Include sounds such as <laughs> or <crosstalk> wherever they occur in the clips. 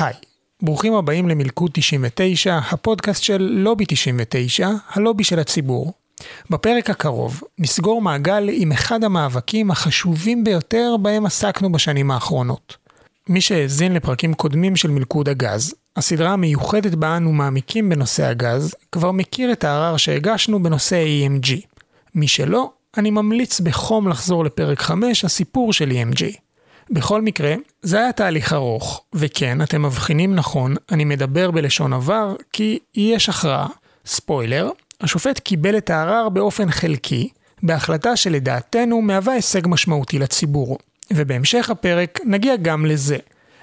היי, ברוכים הבאים למלכוד 99, הפודקאסט של לובי 99, הלובי של הציבור. בפרק הקרוב נסגור מעגל עם אחד המאבקים החשובים ביותר בהם עסקנו בשנים האחרונות. מי שהאזין לפרקים קודמים של מלכוד הגז, הסדרה המיוחדת בה אנו מעמיקים בנושא הגז, כבר מכיר את הערר שהגשנו בנושא EMG. מי שלא, אני ממליץ בחום לחזור לפרק 5, הסיפור של EMG. בכל מקרה, זה היה תהליך ארוך, וכן, אתם מבחינים נכון, אני מדבר בלשון עבר, כי יש הכרעה. ספוילר, השופט קיבל את הערר באופן חלקי, בהחלטה שלדעתנו מהווה הישג משמעותי לציבור. ובהמשך הפרק נגיע גם לזה.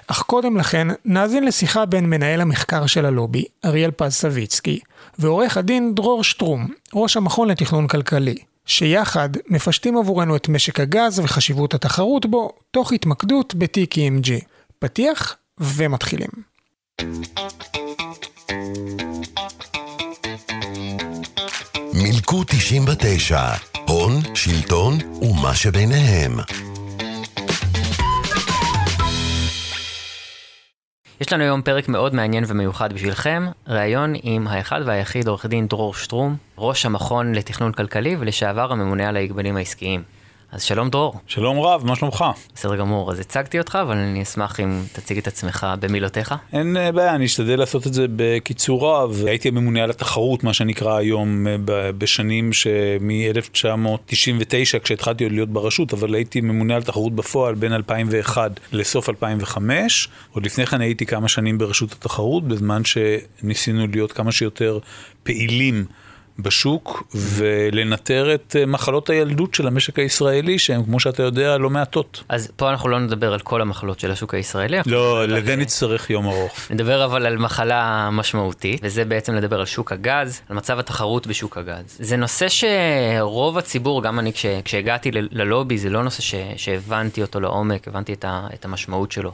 אך קודם לכן, נאזין לשיחה בין מנהל המחקר של הלובי, אריאל פז סביצקי, ועורך הדין דרור שטרום, ראש המכון לתכנון כלכלי, שיחד מפשטים עבורנו את משק הגז וחשיבות התחרות בו, תוך התמקדות EMG. פתיח ומתחילים. מילקו 99, הון, שלטון ומה שביניהם. יש לנו היום פרק מאוד מעניין ומיוחד בשבילכם, ראיון עם האחד והיחיד עורך דין דרור שטרום, ראש המכון לתכנון כלכלי ולשעבר הממונה על ההגבלים העסקיים. אז שלום דרור. שלום רב, מה שלומך? בסדר גמור, אז הצגתי אותך, אבל אני אשמח אם תציג את עצמך במילותיך. אין אה, בעיה, אני אשתדל לעשות את זה בקיצור רב. הייתי הממונה על התחרות, מה שנקרא היום, אה, בשנים שמ-1999, כשהתחלתי עוד להיות ברשות, אבל הייתי ממונה על תחרות בפועל בין 2001 לסוף 2005. עוד לפני כן הייתי כמה שנים ברשות התחרות, בזמן שניסינו להיות כמה שיותר פעילים. בשוק ולנטר את אה, מחלות הילדות של המשק הישראלי, שהן, כמו שאתה יודע, לא מעטות. אז פה אנחנו לא נדבר על כל המחלות של השוק הישראלי. לא, לזה נצטרך יום ארוך. <laughs> נדבר אבל על מחלה משמעותית, וזה בעצם לדבר על שוק הגז, על מצב התחרות בשוק הגז. זה נושא שרוב הציבור, גם אני כש, כשהגעתי ללובי, זה לא נושא ש, שהבנתי אותו לעומק, הבנתי את, ה, את המשמעות שלו.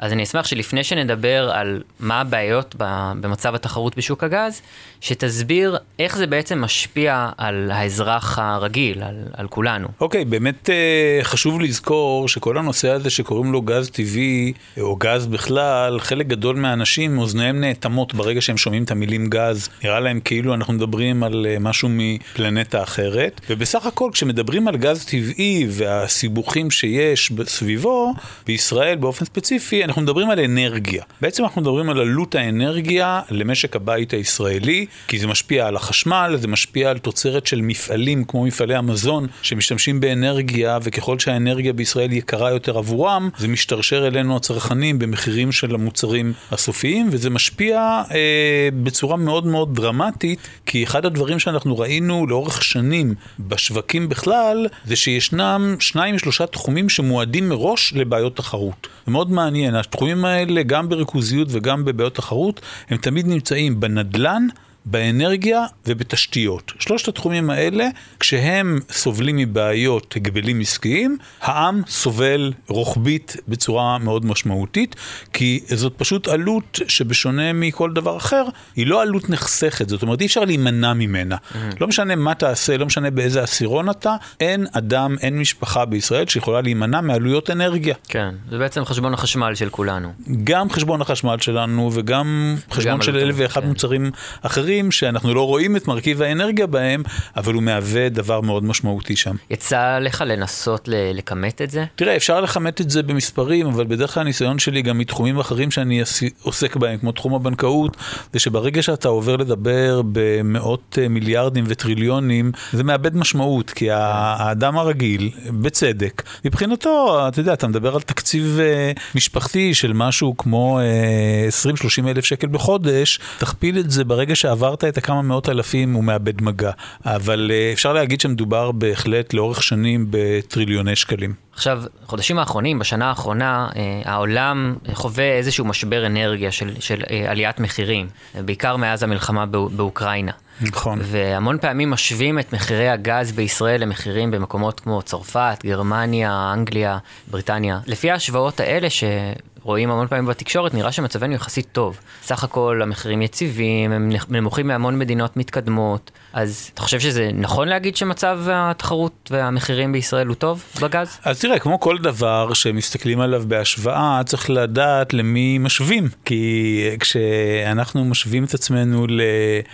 אז אני אשמח שלפני שנדבר על מה הבעיות במצב התחרות בשוק הגז, שתסביר איך זה בעצם משפיע על האזרח הרגיל, על, על כולנו. אוקיי, okay, באמת אה, חשוב לזכור שכל הנושא הזה שקוראים לו גז טבעי, או גז בכלל, חלק גדול מהאנשים, אוזניהם נאטמות ברגע שהם שומעים את המילים גז. נראה להם כאילו אנחנו מדברים על אה, משהו מפלנטה אחרת. ובסך הכל, כשמדברים על גז טבעי והסיבוכים שיש סביבו, בישראל באופן ספציפי, אנחנו מדברים על אנרגיה. בעצם אנחנו מדברים על עלות האנרגיה למשק הבית הישראלי, כי זה משפיע על החשמל, זה משפיע על תוצרת של מפעלים כמו מפעלי המזון שמשתמשים באנרגיה, וככל שהאנרגיה בישראל יקרה יותר עבורם, זה משתרשר אלינו הצרכנים במחירים של המוצרים הסופיים, וזה משפיע אה, בצורה מאוד מאוד דרמטית, כי אחד הדברים שאנחנו ראינו לאורך שנים בשווקים בכלל, זה שישנם שניים שלושה תחומים שמועדים מראש לבעיות תחרות. זה מאוד מעניין, התחומים האלה, גם בריכוזיות וגם בבעיות תחרות, הם תמיד נמצאים בנדלן. באנרגיה ובתשתיות. שלושת התחומים האלה, כשהם סובלים מבעיות הגבלים עסקיים, העם סובל רוחבית בצורה מאוד משמעותית, כי זאת פשוט עלות שבשונה מכל דבר אחר, היא לא עלות נחסכת, זאת אומרת אי אפשר להימנע ממנה. Mm-hmm. לא משנה מה תעשה, לא משנה באיזה עשירון אתה, אין אדם, אין משפחה בישראל שיכולה להימנע מעלויות אנרגיה. כן, זה בעצם חשבון החשמל של כולנו. גם חשבון החשמל שלנו וגם חשבון של אלף ואחד כן. מוצרים אחרים. אחרים שאנחנו לא רואים את מרכיב האנרגיה בהם, אבל הוא מהווה דבר מאוד משמעותי שם. יצא לך לנסות לכמת את זה? תראה, אפשר לכמת את זה במספרים, אבל בדרך כלל הניסיון שלי גם מתחומים אחרים שאני עוסק בהם, כמו תחום הבנקאות, זה שברגע שאתה עובר לדבר במאות אה, מיליארדים וטריליונים, זה מאבד משמעות, כי האדם הרגיל, בצדק, מבחינתו, אתה יודע, אתה מדבר על תקציב אה, משפחתי של משהו כמו 20-30 אה, אלף שקל בחודש, תכפיל את זה ברגע שעבר... עברת את הכמה מאות אלפים הוא מאבד מגע. אבל אה, אפשר להגיד שמדובר בהחלט לאורך שנים בטריליוני שקלים. עכשיו, חודשים האחרונים, בשנה האחרונה, אה, העולם חווה איזשהו משבר אנרגיה של, של אה, עליית מחירים, בעיקר מאז המלחמה באוקראינה. נכון. והמון פעמים משווים את מחירי הגז בישראל למחירים במקומות כמו צרפת, גרמניה, אנגליה, בריטניה. לפי ההשוואות האלה, ש... רואים המון פעמים בתקשורת, נראה שמצבנו יחסית טוב. סך הכל המחירים יציבים, הם נמוכים מהמון מדינות מתקדמות. אז אתה חושב שזה נכון להגיד שמצב התחרות והמחירים בישראל הוא טוב בגז? אז תראה, כמו כל דבר שמסתכלים עליו בהשוואה, צריך לדעת למי משווים. כי כשאנחנו משווים את עצמנו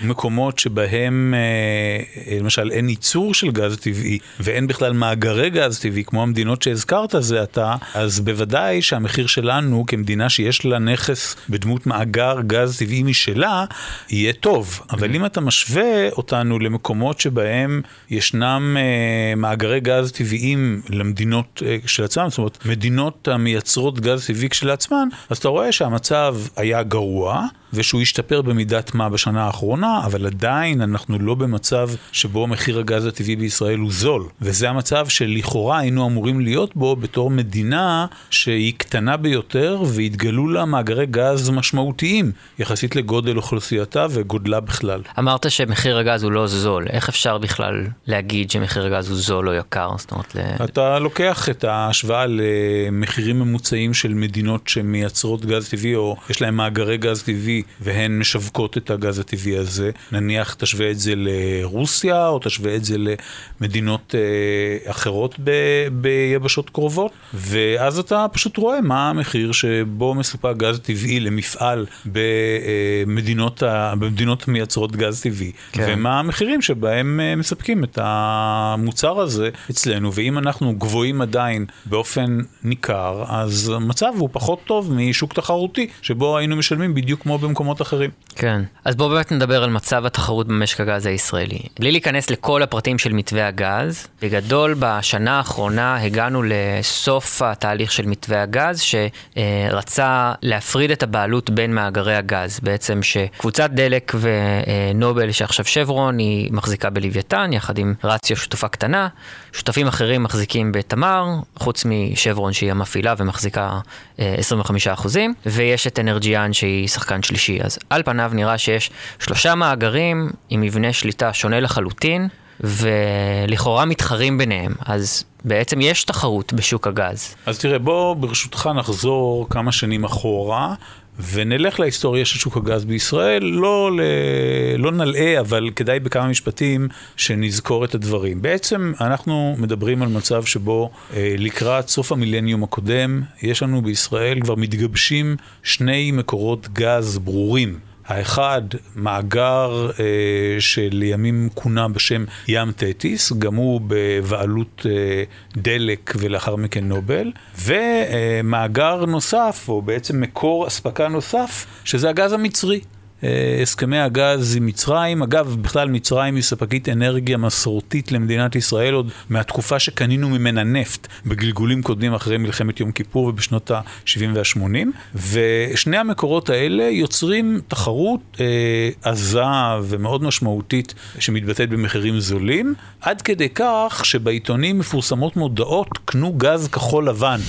למקומות שבהם אה, למשל אין ייצור של גז טבעי ואין בכלל מאגרי גז טבעי, כמו המדינות שהזכרת זה עתה, אז בוודאי שהמחיר שלנו כמדינה שיש לה נכס בדמות מאגר גז טבעי משלה, יהיה טוב. אבל אם אתה משווה אותנו למקומות שבהם ישנם אה, מאגרי גז טבעיים למדינות אה, של עצמם, זאת אומרת, מדינות המייצרות גז טבעי כשלעצמן, אז אתה רואה שהמצב היה גרוע. ושהוא השתפר במידת מה בשנה האחרונה, אבל עדיין אנחנו לא במצב שבו מחיר הגז הטבעי בישראל הוא זול. וזה המצב שלכאורה היינו אמורים להיות בו בתור מדינה שהיא קטנה ביותר והתגלו לה מאגרי גז משמעותיים יחסית לגודל אוכלוסייתה וגודלה בכלל. אמרת שמחיר הגז הוא לא זול, איך אפשר בכלל להגיד שמחיר הגז הוא זול או יקר? זאת אומרת, ל... אתה לוקח את ההשוואה למחירים ממוצעים של מדינות שמייצרות גז טבעי או יש להן מאגרי גז טבעי והן משווקות את הגז הטבעי הזה. נניח תשווה את זה לרוסיה, או תשווה את זה למדינות אה, אחרות ב, ביבשות קרובות, ואז אתה פשוט רואה מה המחיר שבו מסופק גז טבעי למפעל במדינות, במדינות מייצרות גז טבעי, כן. ומה המחירים שבהם אה, מספקים את המוצר הזה אצלנו, ואם אנחנו גבוהים עדיין באופן ניכר, אז המצב הוא פחות טוב משוק תחרותי, שבו היינו משלמים בדיוק כמו במקומות אחרים. כן. אז בואו באמת נדבר על מצב התחרות במשק הגז הישראלי. בלי להיכנס לכל הפרטים של מתווה הגז, בגדול בשנה האחרונה הגענו לסוף התהליך של מתווה הגז, שרצה להפריד את הבעלות בין מאגרי הגז. בעצם שקבוצת דלק ונובל, שעכשיו שברון, היא מחזיקה בלוויתן, יחד עם רציו שותפה קטנה. שותפים אחרים מחזיקים בתמר, חוץ משברון שהיא המפעילה ומחזיקה 25%, ויש את אנרג'יאן שהיא שחקן שלישי. אז על פניו נראה שיש שלושה מאגרים עם מבנה שליטה שונה לחלוטין, ולכאורה מתחרים ביניהם. אז בעצם יש תחרות בשוק הגז. אז תראה, בוא ברשותך נחזור כמה שנים אחורה. ונלך להיסטוריה של שוק הגז בישראל, לא, ל... לא נלאה, אבל כדאי בכמה משפטים שנזכור את הדברים. בעצם אנחנו מדברים על מצב שבו אה, לקראת סוף המילניום הקודם, יש לנו בישראל כבר מתגבשים שני מקורות גז ברורים. האחד, מאגר אה, שלימים כונה בשם ים תטיס, גם הוא בבעלות אה, דלק ולאחר מכן נובל, ומאגר נוסף, או בעצם מקור אספקה נוסף, שזה הגז המצרי. אה, הסכמי הגז עם מצרים. אגב, בכלל מצרים היא ספקית אנרגיה מסורתית למדינת ישראל עוד מהתקופה שקנינו ממנה נפט בגלגולים קודמים אחרי מלחמת יום כיפור ובשנות ה-70 וה-80. ושני המקורות האלה יוצרים תחרות אה, עזה ומאוד משמעותית שמתבטאת במחירים זולים, עד כדי כך שבעיתונים מפורסמות מודעות קנו גז כחול לבן.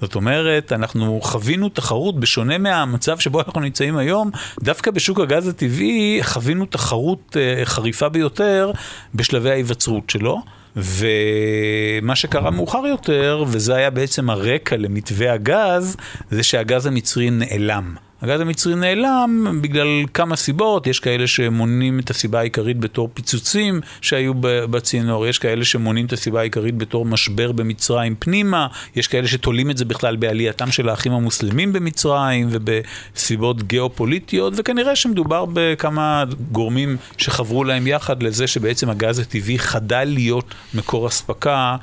זאת אומרת, אנחנו חווינו תחרות בשונה מהמצב שבו אנחנו נמצאים היום, דווקא בשוק הגז הטבעי חווינו תחרות uh, חריפה ביותר בשלבי ההיווצרות שלו. ומה שקרה מאוחר יותר, וזה היה בעצם הרקע למתווה הגז, זה שהגז המצרי נעלם. הגז המצרי נעלם בגלל כמה סיבות, יש כאלה שמונים את הסיבה העיקרית בתור פיצוצים שהיו בצינור, יש כאלה שמונים את הסיבה העיקרית בתור משבר במצרים פנימה, יש כאלה שתולים את זה בכלל בעלייתם של האחים המוסלמים במצרים ובסיבות גיאופוליטיות, וכנראה שמדובר בכמה גורמים שחברו להם יחד לזה שבעצם הגז הטבעי חדל להיות מקור אספקה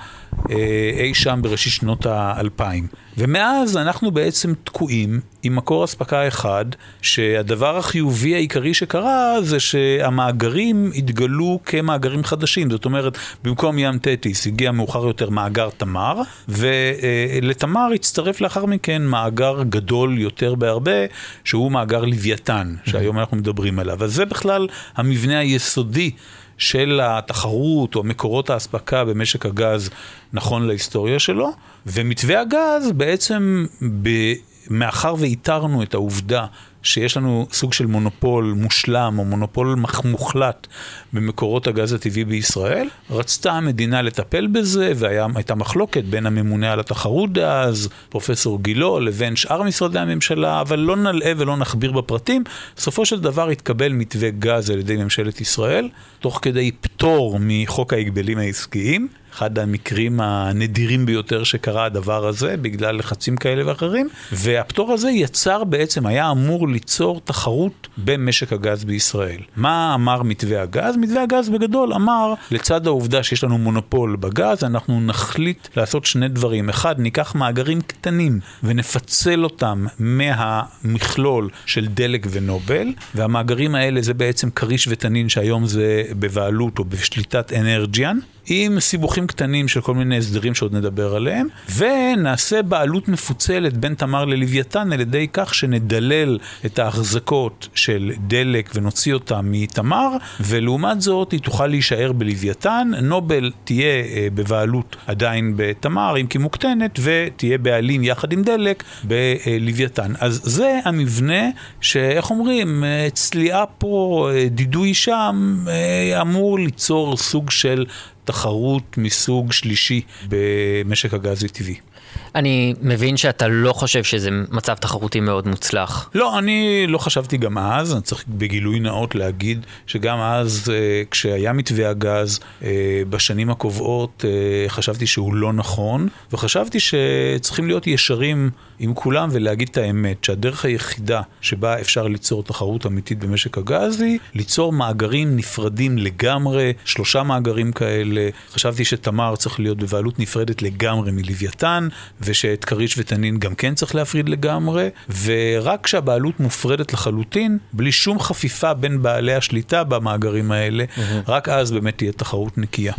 אי שם בראשית שנות האלפיים. ומאז אנחנו בעצם תקועים עם מקור אספקה אחד, שהדבר החיובי העיקרי שקרה זה שהמאגרים התגלו כמאגרים חדשים. זאת אומרת, במקום ים תטיס הגיע מאוחר יותר מאגר תמר, ולתמר הצטרף לאחר מכן מאגר גדול יותר בהרבה, שהוא מאגר לוויתן, שהיום אנחנו מדברים עליו. אז זה בכלל המבנה היסודי. של התחרות או מקורות האספקה במשק הגז נכון להיסטוריה שלו, ומתווה הגז בעצם מאחר ואיתרנו את העובדה שיש לנו סוג של מונופול מושלם או מונופול מוחלט במקורות הגז הטבעי בישראל, רצתה המדינה לטפל בזה והייתה מחלוקת בין הממונה על התחרות דאז, פרופסור גילו, לבין שאר משרדי הממשלה, אבל לא נלאה ולא נכביר בפרטים. בסופו של דבר התקבל מתווה גז על ידי ממשלת ישראל, תוך כדי פטור מחוק ההגבלים העסקיים. אחד המקרים הנדירים ביותר שקרה הדבר הזה, בגלל לחצים כאלה ואחרים, והפטור הזה יצר בעצם, היה אמור ליצור תחרות במשק הגז בישראל. מה אמר מתווה הגז? מתווה הגז בגדול אמר, לצד העובדה שיש לנו מונופול בגז, אנחנו נחליט לעשות שני דברים. אחד, ניקח מאגרים קטנים ונפצל אותם מהמכלול של דלק ונובל, והמאגרים האלה זה בעצם כריש ותנין שהיום זה בבעלות או בשליטת אנרג'יאן. עם סיבוכים קטנים של כל מיני הסדרים שעוד נדבר עליהם, ונעשה בעלות מפוצלת בין תמר ללוויתן על ידי כך שנדלל את ההחזקות של דלק ונוציא אותה מתמר, ולעומת זאת היא תוכל להישאר בלוויתן, נובל תהיה אה, בבעלות עדיין בתמר, אם כי מוקטנת, ותהיה בעלים יחד עם דלק בלוויתן. אז זה המבנה שאיך אומרים, אה, צליעה פה, אה, דידוי שם, אמור ליצור סוג של תחרות מסוג שלישי במשק הגז הטבעי. אני מבין שאתה לא חושב שזה מצב תחרותי מאוד מוצלח. לא, אני לא חשבתי גם אז, אני צריך בגילוי נאות להגיד שגם אז, אה, כשהיה מתווה הגז, אה, בשנים הקובעות, אה, חשבתי שהוא לא נכון, וחשבתי שצריכים להיות ישרים עם כולם ולהגיד את האמת, שהדרך היחידה שבה אפשר ליצור תחרות אמיתית במשק הגז היא ליצור מאגרים נפרדים לגמרי, שלושה מאגרים כאלה. חשבתי שתמר צריך להיות בבעלות נפרדת לגמרי מלוויתן, ושאת כריש ותנין גם כן צריך להפריד לגמרי, ורק כשהבעלות מופרדת לחלוטין, בלי שום חפיפה בין בעלי השליטה במאגרים האלה, mm-hmm. רק אז באמת תהיה תחרות נקייה.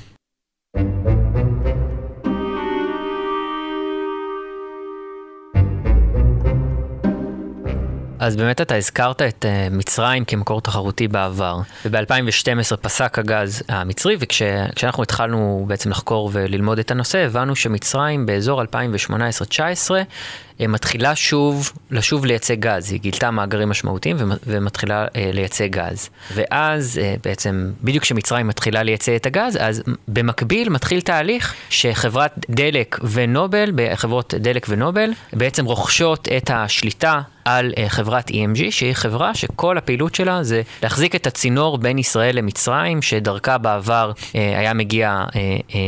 אז באמת אתה הזכרת את uh, מצרים כמקור תחרותי בעבר, וב-2012 פסק הגז המצרי, וכשאנחנו וכש, התחלנו בעצם לחקור וללמוד את הנושא, הבנו שמצרים באזור 2018-2019 אה, מתחילה שוב, לשוב לייצא גז. היא גילתה מאגרים משמעותיים ומתחילה אה, לייצא גז. ואז אה, בעצם, בדיוק כשמצרים מתחילה לייצא את הגז, אז במקביל מתחיל תהליך שחברת דלק ונובל, חברות דלק ונובל, בעצם רוכשות את השליטה על חברת EMG, שהיא חברה שכל הפעילות שלה זה להחזיק את הצינור בין ישראל למצרים, שדרכה בעבר היה מגיע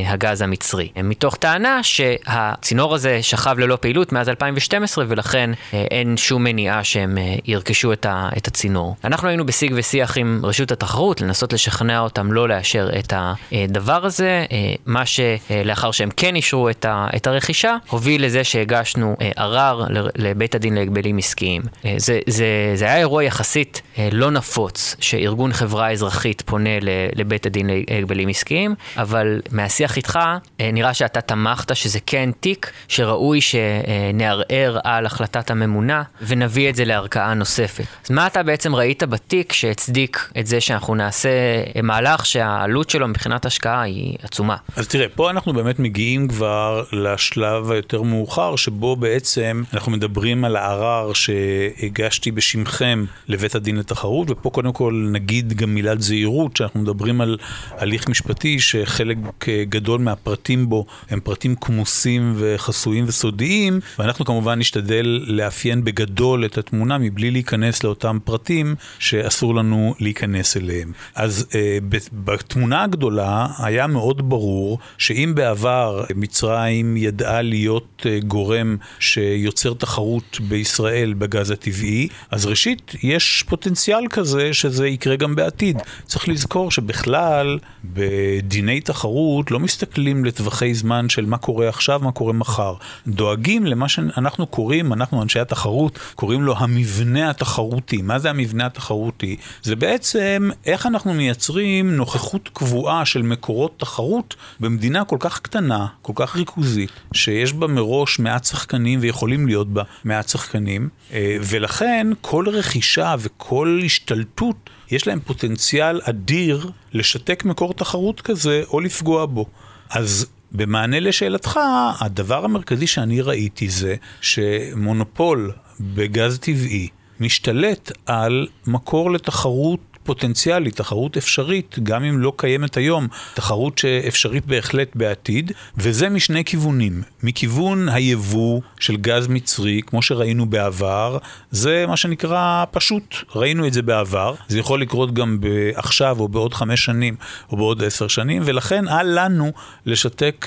הגז המצרי. מתוך טענה שהצינור הזה שכב ללא פעילות מאז 2000 2012, ולכן אה, אין שום מניעה שהם אה, ירכשו את, ה, את הצינור. אנחנו היינו בשיג ושיח עם רשות התחרות, לנסות לשכנע אותם לא לאשר את הדבר הזה, אה, מה שלאחר שהם כן אישרו את, ה, את הרכישה, הוביל לזה שהגשנו ערר לבית הדין להגבלים עסקיים. זה, זה, זה היה אירוע יחסית לא נפוץ, שארגון חברה אזרחית פונה לבית הדין להגבלים עסקיים, אבל מהשיח איתך נראה שאתה תמכת שזה כן תיק שראוי שנערער. לערער על החלטת הממונה ונביא את זה לערכאה נוספת. אז מה אתה בעצם ראית בתיק שהצדיק את זה שאנחנו נעשה מהלך שהעלות שלו מבחינת השקעה היא עצומה? אז תראה, פה אנחנו באמת מגיעים כבר לשלב היותר מאוחר, שבו בעצם אנחנו מדברים על הערר שהגשתי בשמכם לבית הדין לתחרות, ופה קודם כל נגיד גם מילת זהירות, שאנחנו מדברים על הליך משפטי שחלק גדול מהפרטים בו הם פרטים כמוסים וחסויים וסודיים, ואנחנו כמובן נשתדל לאפיין בגדול את התמונה מבלי להיכנס לאותם פרטים שאסור לנו להיכנס אליהם. אז אה, בתמונה הגדולה היה מאוד ברור שאם בעבר מצרים ידעה להיות אה, גורם שיוצר תחרות בישראל בגז הטבעי, אז ראשית, יש פוטנציאל כזה שזה יקרה גם בעתיד. צריך לזכור שבכלל בדיני תחרות לא מסתכלים לטווחי זמן של מה קורה עכשיו, מה קורה מחר. דואגים למה ש... אנחנו קוראים, אנחנו אנשי התחרות, קוראים לו המבנה התחרותי. מה זה המבנה התחרותי? זה בעצם איך אנחנו מייצרים נוכחות קבועה של מקורות תחרות במדינה כל כך קטנה, כל כך ריכוזית, שיש בה מראש מעט שחקנים ויכולים להיות בה מעט שחקנים, אה, ולכן כל רכישה וכל השתלטות יש להם פוטנציאל אדיר לשתק מקור תחרות כזה או לפגוע בו. אז במענה לשאלתך, הדבר המרכזי שאני ראיתי זה שמונופול בגז טבעי משתלט על מקור לתחרות פוטנציאלית, תחרות אפשרית, גם אם לא קיימת היום, תחרות שאפשרית בהחלט בעתיד, וזה משני כיוונים. מכיוון היבוא של גז מצרי, כמו שראינו בעבר, זה מה שנקרא פשוט, ראינו את זה בעבר, זה יכול לקרות גם עכשיו או בעוד חמש שנים או בעוד עשר שנים, ולכן אל לנו לשתק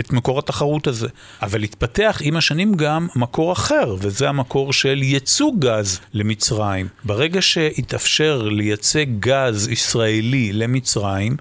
את מקור התחרות הזה. אבל התפתח עם השנים גם מקור אחר, וזה המקור של ייצוא גז למצרים. ברגע שהתאפשר לייצא גז ישראלי למצרים,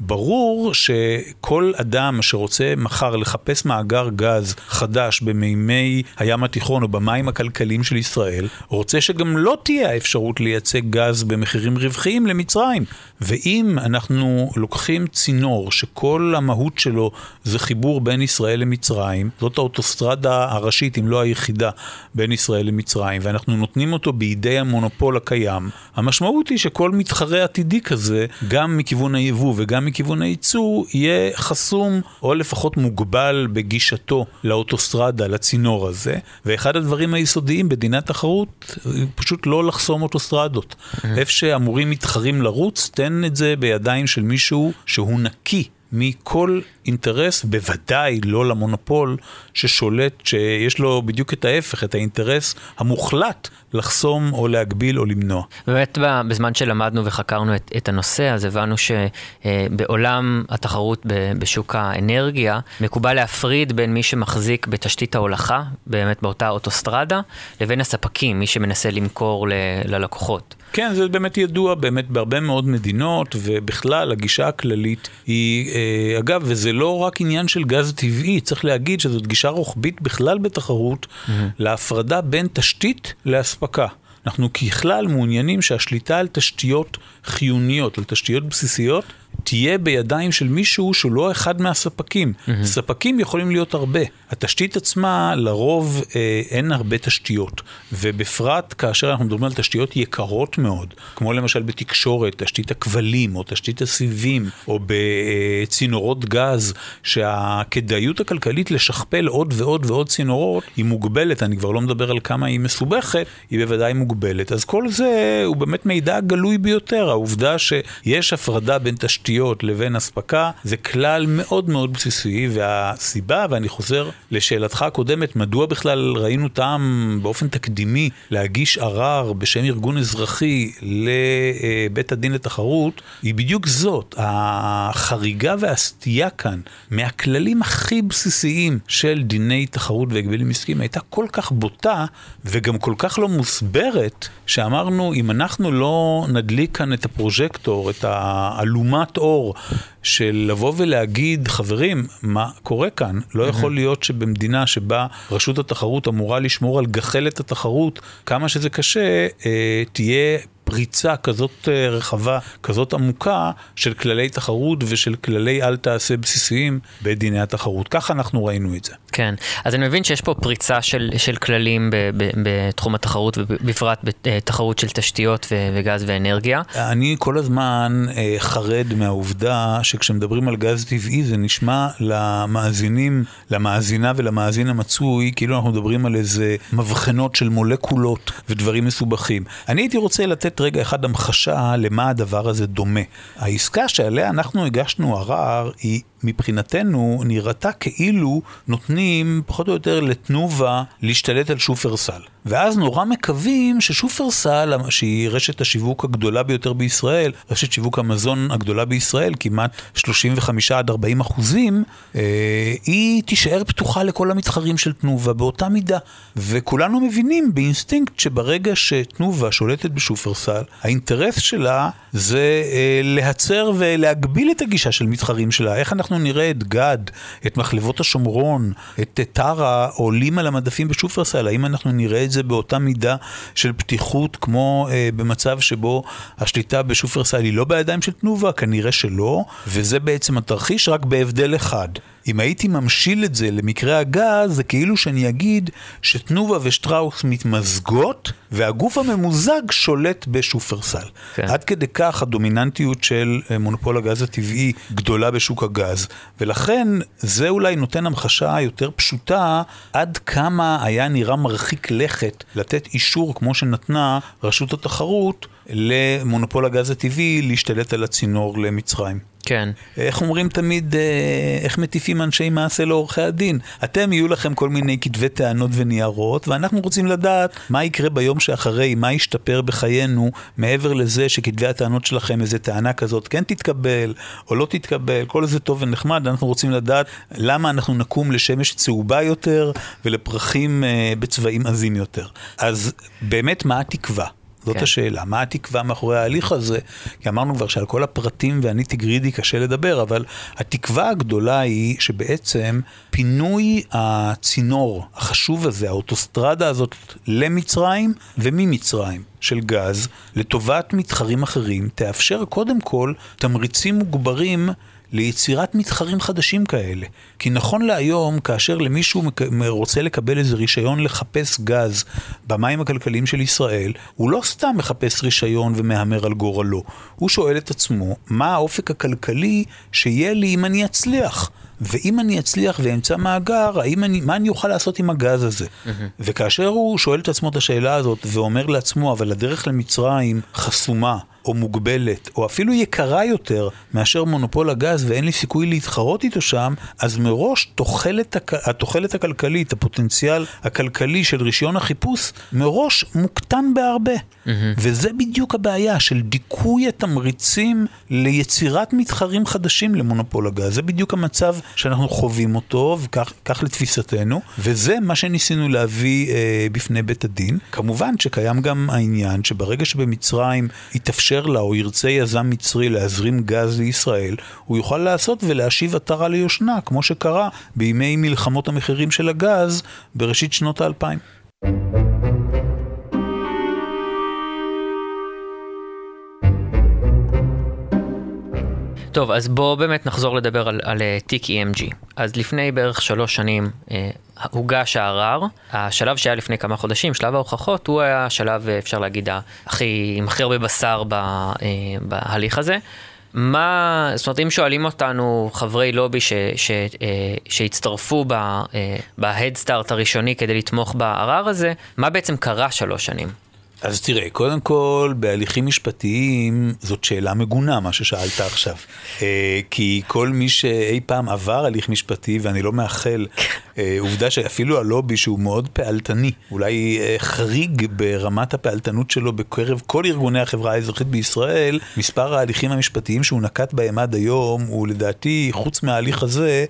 ברור שכל אדם שרוצה מחר לחפש מאגר גז חדש במימי הים התיכון או במים הכלכליים של ישראל, רוצה שגם לא תהיה האפשרות לייצא גז במחירים רווחיים למצרים. ואם אנחנו לוקחים צינור שכל המהות שלו זה חיבור בין ישראל למצרים, זאת האוטוסטרדה הראשית, אם לא היחידה, בין ישראל למצרים, ואנחנו נותנים אותו בידי המונופול הקיים, המשמעות היא שכל מתחרה עתידי כזה, גם מכיוון היבוא וגם מכיוון הייצוא יהיה חסום או לפחות מוגבל בגישתו לאוטוסטרדה, לצינור הזה. ואחד הדברים היסודיים בדיני התחרות, פשוט לא לחסום אוטוסטרדות. איפה שאמורים מתחרים לרוץ, תן את זה בידיים של מישהו שהוא נקי מכל אינטרס, בוודאי לא למונופול ששולט, שיש לו בדיוק את ההפך, את האינטרס המוחלט לחסום או להגביל או למנוע. באמת בזמן שלמדנו וחקרנו את, את הנושא, אז הבנו שבעולם התחרות בשוק האנרגיה, מקובל להפריד בין מי שמחזיק בתשתית ההולכה, באמת באותה אוטוסטרדה, לבין הספקים, מי שמנסה למכור ל, ללקוחות. כן, זה באמת ידוע באמת בהרבה מאוד מדינות, ובכלל הגישה הכללית היא, אה, אגב, וזה לא רק עניין של גז טבעי, צריך להגיד שזאת גישה רוחבית בכלל בתחרות, mm-hmm. להפרדה בין תשתית לאספקה. אנחנו ככלל מעוניינים שהשליטה על תשתיות חיוניות, על תשתיות בסיסיות, תהיה בידיים של מישהו שהוא לא אחד מהספקים. Mm-hmm. ספקים יכולים להיות הרבה. התשתית עצמה, לרוב אה, אין הרבה תשתיות. ובפרט כאשר אנחנו מדברים על תשתיות יקרות מאוד, כמו למשל בתקשורת, תשתית הכבלים, או תשתית הסיבים, או בצינורות גז, שהכדאיות הכלכלית לשכפל עוד ועוד ועוד צינורות היא מוגבלת, אני כבר לא מדבר על כמה היא מסובכת, היא בוודאי מוגבלת. אז כל זה הוא באמת מידע גלוי ביותר, העובדה שיש הפרדה בין תשתיות תשתיות לבין אספקה, זה כלל מאוד מאוד בסיסי, והסיבה, ואני חוזר לשאלתך הקודמת, מדוע בכלל ראינו טעם באופן תקדימי להגיש ערר בשם ארגון אזרחי לבית הדין לתחרות, היא בדיוק זאת, החריגה והסטייה כאן מהכללים הכי בסיסיים של דיני תחרות והגבלים עסקיים הייתה כל כך בוטה וגם כל כך לא מוסברת, שאמרנו, אם אנחנו לא נדליק כאן את הפרוז'קטור, את האלומת אור של לבוא ולהגיד, חברים, מה קורה כאן? לא יכול להיות שבמדינה שבה רשות התחרות אמורה לשמור על גחלת התחרות, כמה שזה קשה, אה, תהיה פריצה כזאת אה, רחבה, כזאת עמוקה, של כללי תחרות ושל כללי אל תעשה בסיסיים בדיני התחרות. ככה אנחנו ראינו את זה. כן, אז אני מבין שיש פה פריצה של, של כללים ב, ב, בתחום התחרות, ובפרט בתחרות של תשתיות ו, וגז ואנרגיה. אני כל הזמן אה, חרד מהעובדה שכשמדברים על גז טבעי זה נשמע למאזינים, למאזינה ולמאזין המצוי, כאילו אנחנו מדברים על איזה מבחנות של מולקולות ודברים מסובכים. אני הייתי רוצה לתת לתת רגע אחד המחשה למה הדבר הזה דומה. העסקה שעליה אנחנו הגשנו ערר היא מבחינתנו נראתה כאילו נותנים פחות או יותר לתנובה להשתלט על שופרסל. ואז נורא מקווים ששופרסל, שהיא רשת השיווק הגדולה ביותר בישראל, רשת שיווק המזון הגדולה בישראל, כמעט 35 עד 40 אחוזים, אה, היא תישאר פתוחה לכל המתחרים של תנובה באותה מידה. וכולנו מבינים באינסטינקט שברגע שתנובה שולטת בשופרסל, האינטרס שלה זה אה, להצר ולהגביל את הגישה של מתחרים שלה. איך אנחנו נראה את גד, את מחלבות השומרון, את טרה עולים על המדפים בשופרסל? האם אנחנו נראה את זה באותה מידה של פתיחות כמו אה, במצב שבו השליטה בשופרסל היא לא בידיים של תנובה? כנראה שלא, וזה בעצם התרחיש, רק בהבדל אחד. אם הייתי ממשיל את זה למקרה הגז, זה כאילו שאני אגיד שתנובה ושטראוס מתמזגות, והגוף הממוזג שולט בשופרסל. כן. עד כדי כך הדומיננטיות של אה, מונופול הגז הטבעי גדולה בשוק הגז. ולכן זה אולי נותן המחשה יותר פשוטה עד כמה היה נראה מרחיק לכת לתת אישור כמו שנתנה רשות התחרות למונופול הגז הטבעי להשתלט על הצינור למצרים. כן. איך אומרים תמיד, אה, איך מטיפים אנשי מעשה לעורכי הדין? אתם, יהיו לכם כל מיני כתבי טענות וניירות, ואנחנו רוצים לדעת מה יקרה ביום שאחרי, מה ישתפר בחיינו, מעבר לזה שכתבי הטענות שלכם, איזה טענה כזאת כן תתקבל או לא תתקבל, כל זה טוב ונחמד, אנחנו רוצים לדעת למה אנחנו נקום לשמש צהובה יותר ולפרחים אה, בצבעים עזים יותר. אז באמת, מה התקווה? זאת כן. השאלה, מה התקווה מאחורי ההליך הזה? כי אמרנו כבר שעל כל הפרטים ואני תגרידי קשה לדבר, אבל התקווה הגדולה היא שבעצם פינוי הצינור החשוב הזה, האוטוסטרדה הזאת למצרים וממצרים של גז, לטובת מתחרים אחרים, תאפשר קודם כל תמריצים מוגברים ליצירת מתחרים חדשים כאלה. כי נכון להיום, כאשר למישהו רוצה לקבל איזה רישיון לחפש גז במים הכלכליים של ישראל, הוא לא סתם מחפש רישיון ומהמר על גורלו. הוא שואל את עצמו, מה האופק הכלכלי שיהיה לי אם אני אצליח? ואם אני אצליח ואמצא מאגר, האם אני, מה אני אוכל לעשות עם הגז הזה? וכאשר הוא שואל את עצמו את השאלה הזאת ואומר לעצמו, אבל הדרך למצרים חסומה. או מוגבלת, או אפילו יקרה יותר מאשר מונופול הגז ואין לי סיכוי להתחרות איתו שם, אז מראש תוחלת, הכ... התוחלת הכלכלית, הפוטנציאל הכלכלי של רישיון החיפוש, מראש מוקטן בהרבה. Mm-hmm. וזה בדיוק הבעיה של דיכוי התמריצים ליצירת מתחרים חדשים למונופול הגז. זה בדיוק המצב שאנחנו חווים אותו, וכך כך לתפיסתנו, וזה מה שניסינו להביא אה, בפני בית הדין. כמובן שקיים גם העניין שברגע שבמצרים יתאפשר לה או ירצה יזם מצרי להזרים גז לישראל, הוא יוכל לעשות ולהשיב עטרה ליושנה, כמו שקרה בימי מלחמות המחירים של הגז בראשית שנות האלפיים. טוב, אז בואו באמת נחזור לדבר על, על אה, תיק EMG. אז לפני בערך שלוש שנים אה, הוגש הערר. השלב שהיה לפני כמה חודשים, שלב ההוכחות, הוא היה השלב, אה, אפשר להגיד, הכי, עם הכי הרבה בשר ב, אה, בהליך הזה. מה, זאת אומרת, אם שואלים אותנו חברי לובי ש, ש, אה, שהצטרפו ב, אה, בהדסטארט הראשוני כדי לתמוך בערר הזה, מה בעצם קרה שלוש שנים? אז תראה, קודם כל, בהליכים משפטיים זאת שאלה מגונה, מה ששאלת עכשיו. אה, כי כל מי שאי פעם עבר הליך משפטי, ואני לא מאחל, אה, עובדה שאפילו הלובי שהוא מאוד פעלתני, אולי אה, חריג ברמת הפעלתנות שלו בקרב כל ארגוני החברה האזרחית בישראל, מספר ההליכים המשפטיים שהוא נקט בהם עד היום הוא לדעתי, חוץ מההליך הזה,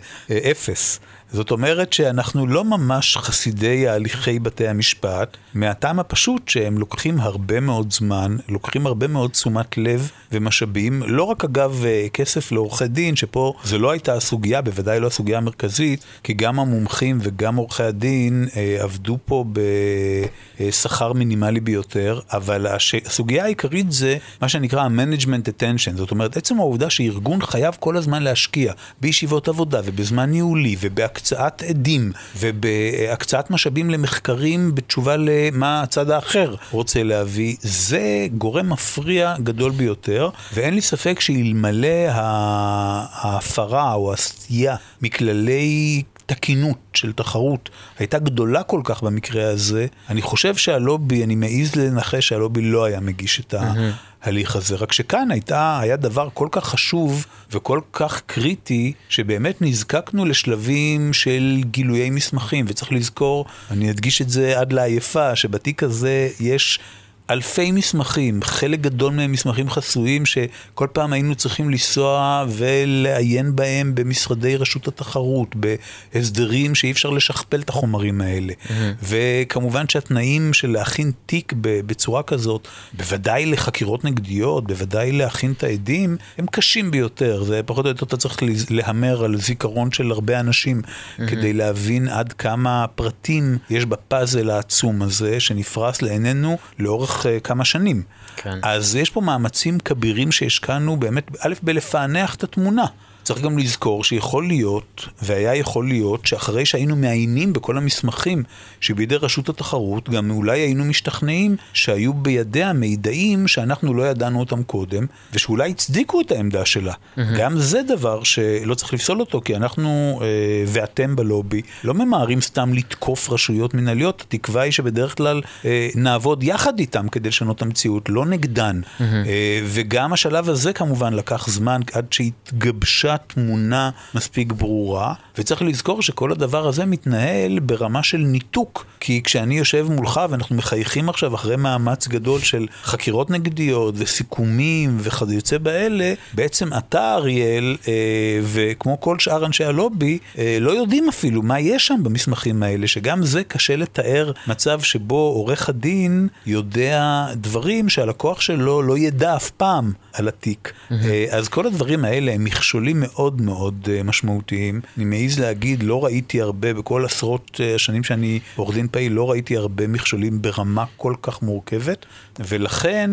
אפס. זאת אומרת שאנחנו לא ממש חסידי ההליכי בתי המשפט, מהטעם הפשוט שהם לוקחים הרבה מאוד זמן, לוקחים הרבה מאוד תשומת לב ומשאבים, לא רק אגב אה, כסף לעורכי דין, שפה זו לא הייתה הסוגיה, בוודאי לא הסוגיה המרכזית, כי גם המומחים וגם עורכי הדין אה, עבדו פה בשכר מינימלי ביותר, אבל. הסוגיה העיקרית זה מה שנקרא ה-management attention, זאת אומרת, עצם העובדה שארגון חייב כל הזמן להשקיע בישיבות עבודה ובזמן ניהולי ובהקצאת עדים ובהקצאת משאבים למחקרים בתשובה למה הצד האחר רוצה להביא, זה גורם מפריע גדול ביותר, ואין לי ספק שאלמלא ההפרה או הסטייה מכללי תקינות של תחרות הייתה גדולה כל כך במקרה הזה, אני חושב שהלובי, אני מעז לנחש שהלובי לא היה מגיש את ההליך הזה. רק שכאן הייתה, היה דבר כל כך חשוב וכל כך קריטי, שבאמת נזקקנו לשלבים של גילויי מסמכים, וצריך לזכור, אני אדגיש את זה עד לעייפה, שבתיק הזה יש... אלפי מסמכים, חלק גדול מהם מסמכים חסויים שכל פעם היינו צריכים לנסוע ולעיין בהם במשרדי רשות התחרות, בהסדרים שאי אפשר לשכפל את החומרים האלה. Mm-hmm. וכמובן שהתנאים של להכין תיק בצורה כזאת, בוודאי לחקירות נגדיות, בוודאי להכין את העדים, הם קשים ביותר. זה פחות או יותר אתה צריך להמר על זיכרון של הרבה אנשים mm-hmm. כדי להבין עד כמה פרטים יש בפאזל העצום הזה שנפרס לעינינו לאורך כמה שנים. כן. אז יש פה מאמצים כבירים שהשקענו באמת, א', בלפענח את התמונה. צריך גם לזכור שיכול להיות, והיה יכול להיות, שאחרי שהיינו מעיינים בכל המסמכים שבידי רשות התחרות, גם אולי היינו משתכנעים שהיו בידיה מידעים שאנחנו לא ידענו אותם קודם, ושאולי הצדיקו את העמדה שלה. Mm-hmm. גם זה דבר שלא צריך לפסול אותו, כי אנחנו אה, ואתם בלובי לא ממהרים סתם לתקוף רשויות מנהליות, התקווה היא שבדרך כלל אה, נעבוד יחד איתם כדי לשנות את המציאות, לא נגדן. Mm-hmm. אה, וגם השלב הזה כמובן לקח זמן עד שהתגבשה תמונה מספיק ברורה, וצריך לזכור שכל הדבר הזה מתנהל ברמה של ניתוק, כי כשאני יושב מולך ואנחנו מחייכים עכשיו אחרי מאמץ גדול של חקירות נגדיות וסיכומים וכיוצא באלה, בעצם אתה אריאל, אה, וכמו כל שאר אנשי הלובי, אה, לא יודעים אפילו מה יש שם במסמכים האלה, שגם זה קשה לתאר מצב שבו עורך הדין יודע דברים שהלקוח שלו לא ידע אף פעם על התיק. Mm-hmm. אז כל הדברים האלה הם מכשולים מאוד מאוד אה, משמעותיים. אני מעז להגיד, לא ראיתי הרבה, בכל עשרות אה, השנים שאני עורך דין פעיל, לא ראיתי הרבה מכשולים ברמה כל כך מורכבת, ולכן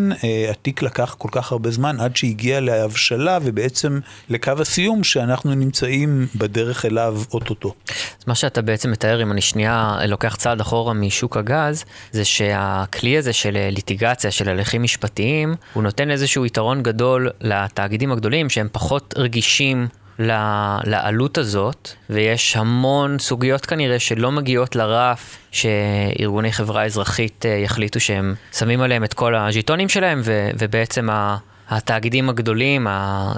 התיק לקח כל כך הרבה זמן עד שהגיע להבשלה ובעצם לקו הסיום שאנחנו נמצאים בדרך אליו אוטוטו. אז מה שאתה בעצם מתאר, אם אני שנייה לוקח צעד אחורה משוק הגז, זה שהכלי הזה של ליטיגציה, של הליכים משפטיים, הוא נותן איזשהו יתרון גדול לתאגידים הגדולים שהם פחות רגישים לעלות הזאת, ויש המון סוגיות כנראה שלא מגיעות לרף שארגוני חברה אזרחית אה, יחליטו שהם שמים עליהם את כל הז'יטונים שלהם, ובעצם התאגידים הגדולים, אה,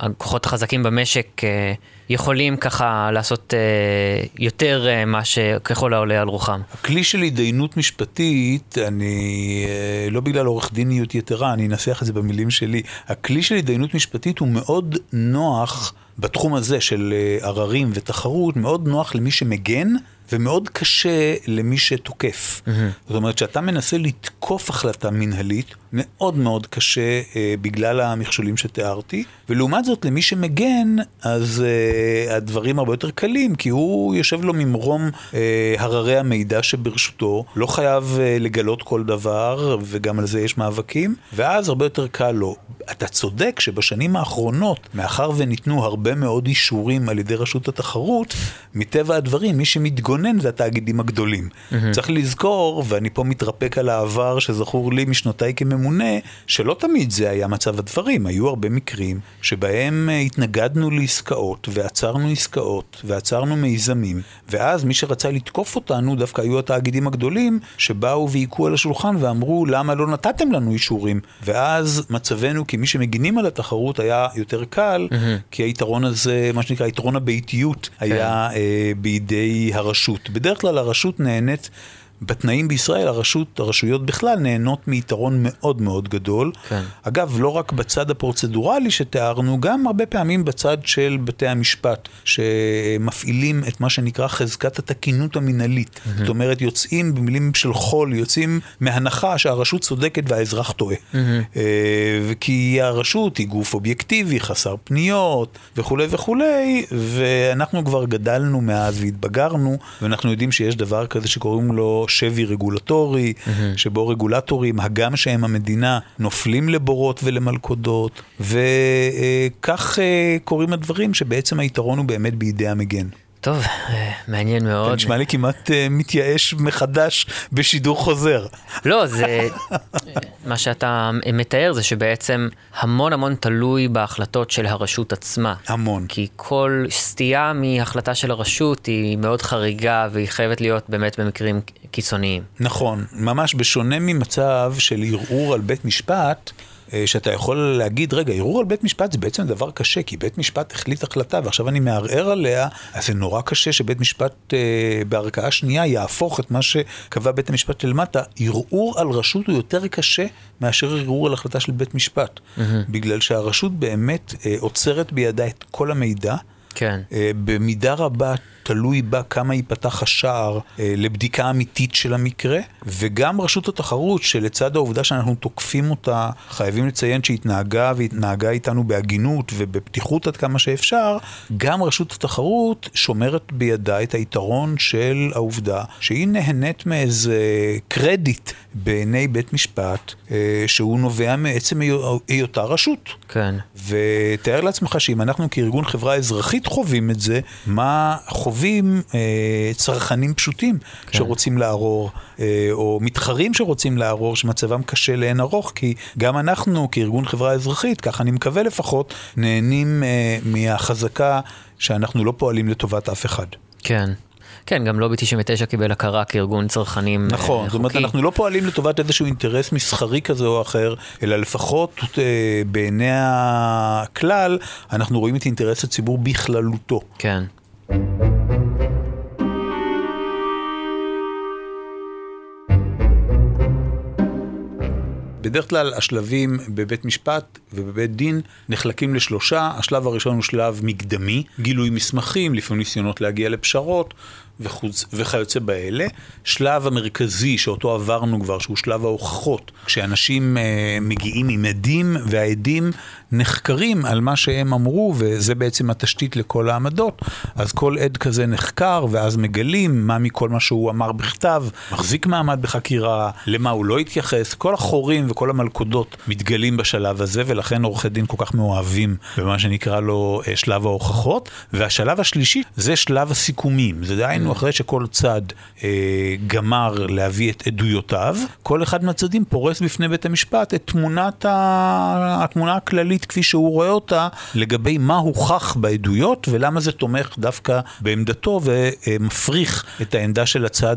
הכוחות החזקים במשק, אה, יכולים ככה לעשות אה, יותר מה שככל העולה על רוחם. הכלי של התדיינות משפטית, אני לא בגלל עורך דיניות יתרה, אני אנסח את זה במילים שלי. הכלי של התדיינות משפטית הוא מאוד נוח בתחום הזה של עררים ותחרות, מאוד נוח למי שמגן. ומאוד קשה למי שתוקף. Mm-hmm. זאת אומרת, כשאתה מנסה לתקוף החלטה מנהלית, מאוד מאוד קשה אה, בגלל המכשולים שתיארתי, ולעומת זאת, למי שמגן, אז אה, הדברים הרבה יותר קלים, כי הוא יושב לו ממרום אה, הררי המידע שברשותו, לא חייב אה, לגלות כל דבר, וגם על זה יש מאבקים, ואז הרבה יותר קל לו. אתה צודק שבשנים האחרונות, מאחר וניתנו הרבה מאוד אישורים על ידי רשות התחרות, מטבע הדברים, מי שמתגונן זה התאגידים הגדולים. Mm-hmm. צריך לזכור, ואני פה מתרפק על העבר שזכור לי משנותיי כממונה, שלא תמיד זה היה מצב הדברים. היו הרבה מקרים שבהם אה, התנגדנו לעסקאות, ועצרנו עסקאות, ועצרנו מיזמים, ואז מי שרצה לתקוף אותנו דווקא היו התאגידים הגדולים, שבאו והיכו על השולחן ואמרו, למה לא נתתם לנו אישורים? ואז מצבנו כמי שמגינים על התחרות היה יותר קל, mm-hmm. כי היתרון הזה, מה שנקרא, יתרון הביתיות, כן. היה אה, בידי הרשות. בדרך כלל הרשות נהנית... בתנאים בישראל הרשות, הרשויות בכלל נהנות מיתרון מאוד מאוד גדול. כן. אגב, לא רק בצד הפרוצדורלי שתיארנו, גם הרבה פעמים בצד של בתי המשפט, שמפעילים את מה שנקרא חזקת התקינות המינהלית. Mm-hmm. זאת אומרת, יוצאים במילים של חול, יוצאים מהנחה שהרשות צודקת והאזרח טועה. Mm-hmm. כי הרשות היא גוף אובייקטיבי, חסר פניות וכולי וכולי, ואנחנו כבר גדלנו מאז והתבגרנו, ואנחנו יודעים שיש דבר כזה שקוראים לו שבי רגולטורי, mm-hmm. שבו רגולטורים, הגם שהם המדינה, נופלים לבורות ולמלכודות, וכך אה, קורים הדברים שבעצם היתרון הוא באמת בידי המגן. טוב, אה, מעניין מאוד. זה נשמע לי כמעט uh, מתייאש מחדש בשידור חוזר. לא, זה... מה שאתה מתאר זה שבעצם המון המון תלוי בהחלטות של הרשות עצמה. המון. כי כל סטייה מהחלטה של הרשות היא מאוד חריגה והיא חייבת להיות באמת במקרים קיצוניים. נכון, ממש בשונה ממצב של ערעור על בית משפט. אה, שאתה יכול להגיד, רגע, ערעור על בית משפט זה בעצם דבר קשה, כי בית משפט החליט החלטה ועכשיו אני מערער עליה, אז זה נורא קשה שבית משפט אה, בערכאה שנייה יהפוך את מה שקבע בית המשפט שלמטה. ערעור על רשות הוא יותר קשה מאשר ערעור על החלטה של בית משפט, mm-hmm. בגלל שהרשות באמת אה, עוצרת בידה את כל המידע. כן. אה, במידה רבה תלוי בה כמה ייפתח השער אה, לבדיקה אמיתית של המקרה, וגם רשות התחרות, שלצד העובדה שאנחנו תוקפים אותה, חייבים לציין שהתנהגה והתנהגה איתנו בהגינות ובפתיחות עד כמה שאפשר, גם רשות התחרות שומרת בידה את היתרון של העובדה שהיא נהנית מאיזה קרדיט בעיני בית משפט, אה, שהוא נובע מעצם היותה רשות. כן. ותאר לעצמך שאם אנחנו כארגון חברה אזרחית חווים את זה, מה חווים אה, צרכנים פשוטים כן. שרוצים לערור, אה, או מתחרים שרוצים לערור, שמצבם קשה לאין ארוך, כי גם אנחנו כארגון חברה אזרחית, ככה אני מקווה לפחות, נהנים אה, מהחזקה שאנחנו לא פועלים לטובת אף אחד. כן. כן, גם לובי 99 קיבל הכרה כארגון צרכנים חוקי. נכון, זאת אומרת, אנחנו לא פועלים לטובת איזשהו אינטרס מסחרי כזה או אחר, אלא לפחות אה, בעיני הכלל, אנחנו רואים את אינטרס הציבור בכללותו. כן. בדרך כלל השלבים בבית משפט ובבית דין נחלקים לשלושה. השלב הראשון הוא שלב מקדמי, גילוי מסמכים, לפעמים ניסיונות להגיע לפשרות. וחוץ, וכיוצא באלה. שלב המרכזי שאותו עברנו כבר, שהוא שלב ההוכחות, כשאנשים אה, מגיעים עם עדים והעדים נחקרים על מה שהם אמרו, וזה בעצם התשתית לכל העמדות. אז כל עד כזה נחקר, ואז מגלים מה מכל מה שהוא אמר בכתב, מחזיק מעמד בחקירה, למה הוא לא התייחס. כל החורים וכל המלכודות מתגלים בשלב הזה, ולכן עורכי דין כל כך מאוהבים במה שנקרא לו אה, שלב ההוכחות. והשלב השלישי זה שלב הסיכומים. זה דהיינו אחרי שכל צד אה, גמר להביא את עדויותיו, כל אחד מהצדדים פורס בפני בית המשפט את תמונת ה... התמונה הכללית כפי שהוא רואה אותה לגבי מה הוכח בעדויות ולמה זה תומך דווקא בעמדתו ומפריך את העמדה של הצד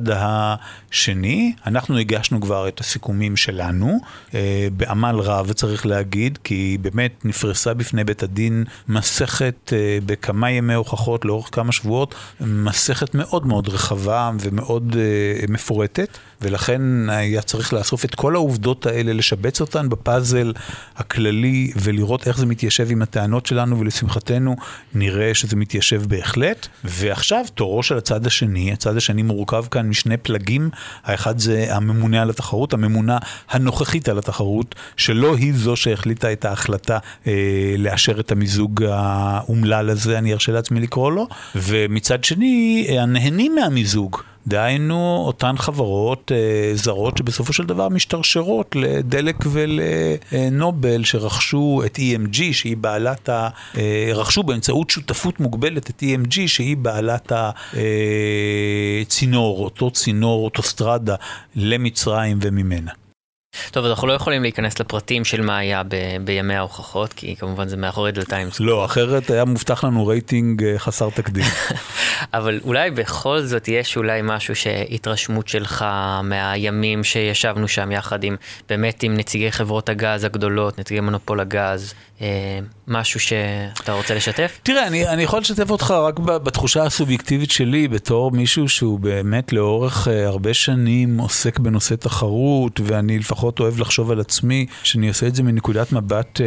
השני. אנחנו הגשנו כבר את הסיכומים שלנו אה, בעמל רב צריך להגיד, כי באמת נפרסה בפני בית הדין מסכת אה, בכמה ימי הוכחות לאורך כמה שבועות, מסכת מאוד מאוד רחבה ומאוד uh, מפורטת, ולכן היה צריך לאסוף את כל העובדות האלה, לשבץ אותן בפאזל הכללי ולראות איך זה מתיישב עם הטענות שלנו, ולשמחתנו נראה שזה מתיישב בהחלט. ועכשיו תורו של הצד השני, הצד השני מורכב כאן משני פלגים, האחד זה הממונה על התחרות, הממונה הנוכחית על התחרות, שלא היא זו שהחליטה את ההחלטה אה, לאשר את המיזוג האומלל הזה, אני ארשה לעצמי לקרוא לו, ומצד שני, הנהנים מהמיזוג. דהיינו אותן חברות אה, זרות שבסופו של דבר משתרשרות לדלק ולנובל שרכשו את EMG שהיא בעלת ה... אה, רכשו באמצעות שותפות מוגבלת את EMG שהיא בעלת הצינור, אותו צינור אוטוסטרדה למצרים וממנה. טוב, אז אנחנו לא יכולים להיכנס לפרטים של מה היה ב- בימי ההוכחות, כי כמובן זה מאחורי דלתיים. לא, אחרת היה מובטח לנו רייטינג אה, חסר תקדים. <laughs> אבל אולי בכל זאת יש אולי משהו שהתרשמות שלך מהימים שישבנו שם יחד עם, באמת עם נציגי חברות הגז הגדולות, נציגי מונופול הגז, אה, משהו שאתה רוצה לשתף? תראה, אני, אני יכול לשתף אותך רק בתחושה הסובייקטיבית שלי, בתור מישהו שהוא באמת לאורך אה, הרבה שנים עוסק בנושא תחרות, ואני לפחות אוהב לחשוב על עצמי, שאני עושה את זה מנקודת מבט אה,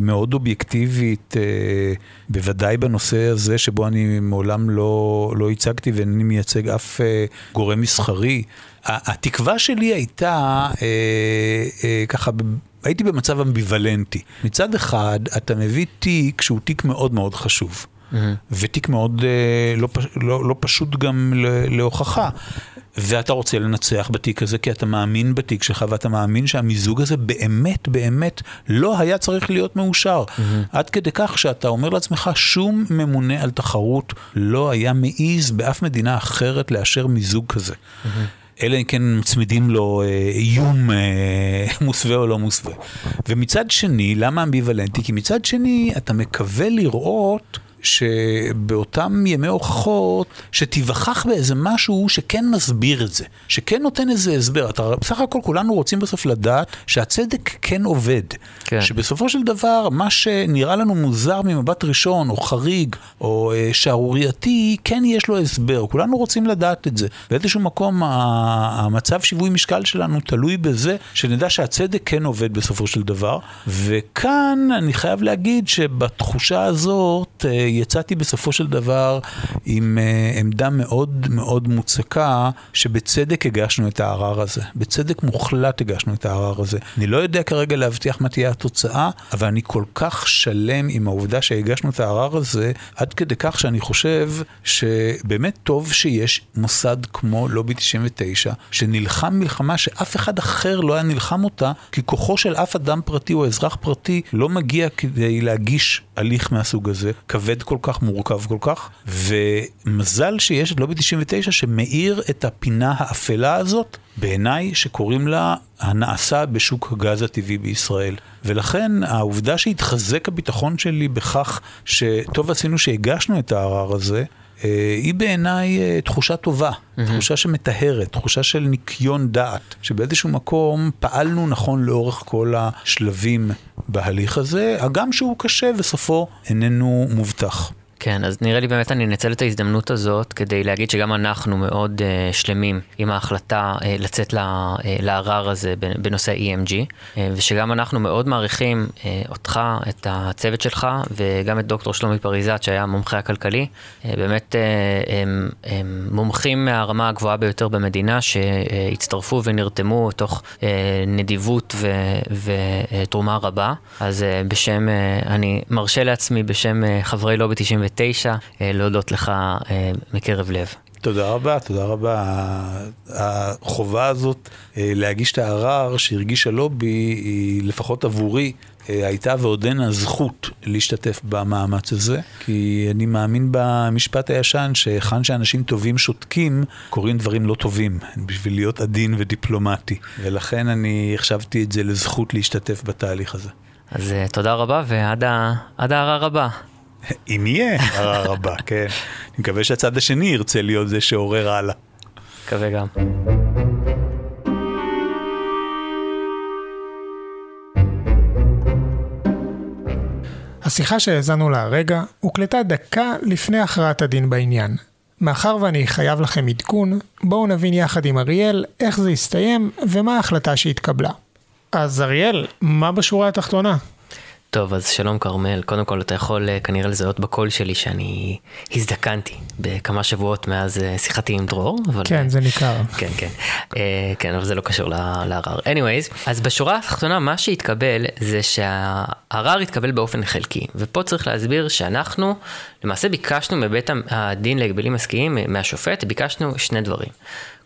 מאוד אובייקטיבית, אה, בוודאי בנושא הזה שבו אני מעולם לא, לא הצגתי ואינני מייצג אף אה, גורם מסחרי. התקווה שלי הייתה אה, אה, ככה הייתי במצב אמביוולנטי. מצד אחד, אתה מביא תיק שהוא תיק מאוד מאוד חשוב, mm-hmm. ותיק מאוד אה, לא, לא, לא פשוט גם להוכחה. ואתה רוצה לנצח בתיק הזה כי אתה מאמין בתיק שלך ואתה מאמין שהמיזוג הזה באמת באמת לא היה צריך להיות מאושר. Mm-hmm. עד כדי כך שאתה אומר לעצמך, שום ממונה על תחרות לא היה מעז באף מדינה אחרת לאשר מיזוג כזה. Mm-hmm. אלא אם כן מצמידים לו אה, איום אה, מוסווה או לא מוסווה. ומצד שני, למה אמביוולנטי? כי מצד שני, אתה מקווה לראות... שבאותם ימי הוכחות, שתיווכח באיזה משהו שכן מסביר את זה, שכן נותן איזה הסבר. אתה, בסך הכל כולנו רוצים בסוף לדעת שהצדק כן עובד. כן. שבסופו של דבר, מה שנראה לנו מוזר ממבט ראשון, או חריג, או אה, שערורייתי, כן יש לו הסבר. כולנו רוצים לדעת את זה. באיזשהו מקום, המצב שיווי משקל שלנו תלוי בזה שנדע שהצדק כן עובד בסופו של דבר. וכאן אני חייב להגיד שבתחושה הזאת, אה, יצאתי בסופו של דבר עם uh, עמדה מאוד מאוד מוצקה, שבצדק הגשנו את הערר הזה. בצדק מוחלט הגשנו את הערר הזה. אני לא יודע כרגע להבטיח מה תהיה התוצאה, אבל אני כל כך שלם עם העובדה שהגשנו את הערר הזה, עד כדי כך שאני חושב שבאמת טוב שיש מוסד כמו לובי 99, שנלחם מלחמה שאף אחד אחר לא היה נלחם אותה, כי כוחו של אף אדם פרטי או אזרח פרטי לא מגיע כדי להגיש הליך מהסוג הזה, כבד כל כך, מורכב כל כך, ומזל שיש את לובי 99 שמאיר את הפינה האפלה הזאת, בעיניי שקוראים לה הנעשה בשוק הגז הטבעי בישראל. ולכן העובדה שהתחזק הביטחון שלי בכך שטוב עשינו שהגשנו את הערר הזה, היא בעיניי אה, תחושה טובה, mm-hmm. תחושה שמטהרת, תחושה של ניקיון דעת, שבאיזשהו מקום פעלנו נכון לאורך כל השלבים בהליך הזה, הגם שהוא קשה וסופו איננו מובטח. כן, אז נראה לי באמת אני אנצל את ההזדמנות הזאת כדי להגיד שגם אנחנו מאוד uh, שלמים עם ההחלטה uh, לצאת לה, uh, לערר הזה בנושא EMG, uh, ושגם אנחנו מאוד מעריכים uh, אותך, את הצוות שלך, וגם את דוקטור שלומי פריזת שהיה המומחה הכלכלי, uh, באמת uh, הם, הם מומחים מהרמה הגבוהה ביותר במדינה שהצטרפו ונרתמו תוך uh, נדיבות ותרומה רבה. אז uh, בשם, uh, אני מרשה לעצמי בשם uh, חברי לובי 99, אה, להודות לך אה, מקרב לב. תודה רבה, תודה רבה. החובה הזאת אה, להגיש את הערר שהרגיש הלובי, היא לפחות עבורי, הייתה ועודנה זכות להשתתף במאמץ הזה, כי אני מאמין במשפט הישן שהיכן שאנשים טובים שותקים, קורים דברים לא טובים, בשביל להיות עדין ודיפלומטי. ולכן אני החשבתי את זה לזכות להשתתף בתהליך הזה. אז תודה רבה ועד הערר הבא. אם יהיה ערר הבא, כן. אני מקווה שהצד השני ירצה להיות זה שעורר הלאה. מקווה גם. השיחה שהאזנו לה הרגע הוקלטה דקה לפני הכרעת הדין בעניין. מאחר ואני חייב לכם עדכון, בואו נבין יחד עם אריאל איך זה הסתיים ומה ההחלטה שהתקבלה. אז אריאל, מה בשורה התחתונה? טוב, אז שלום כרמל. קודם כל, אתה יכול אה, כנראה לזהות בקול שלי שאני הזדקנתי בכמה שבועות מאז אה, שיחתי עם דרור. אבל... כן, זה ניכר. כן, כן. אה, כן, אבל זה לא קשור לערר. anyways, אז בשורה התחתונה, מה שהתקבל זה שהערר התקבל באופן חלקי. ופה צריך להסביר שאנחנו למעשה ביקשנו מבית הדין להגבלים עסקיים, מהשופט, ביקשנו שני דברים.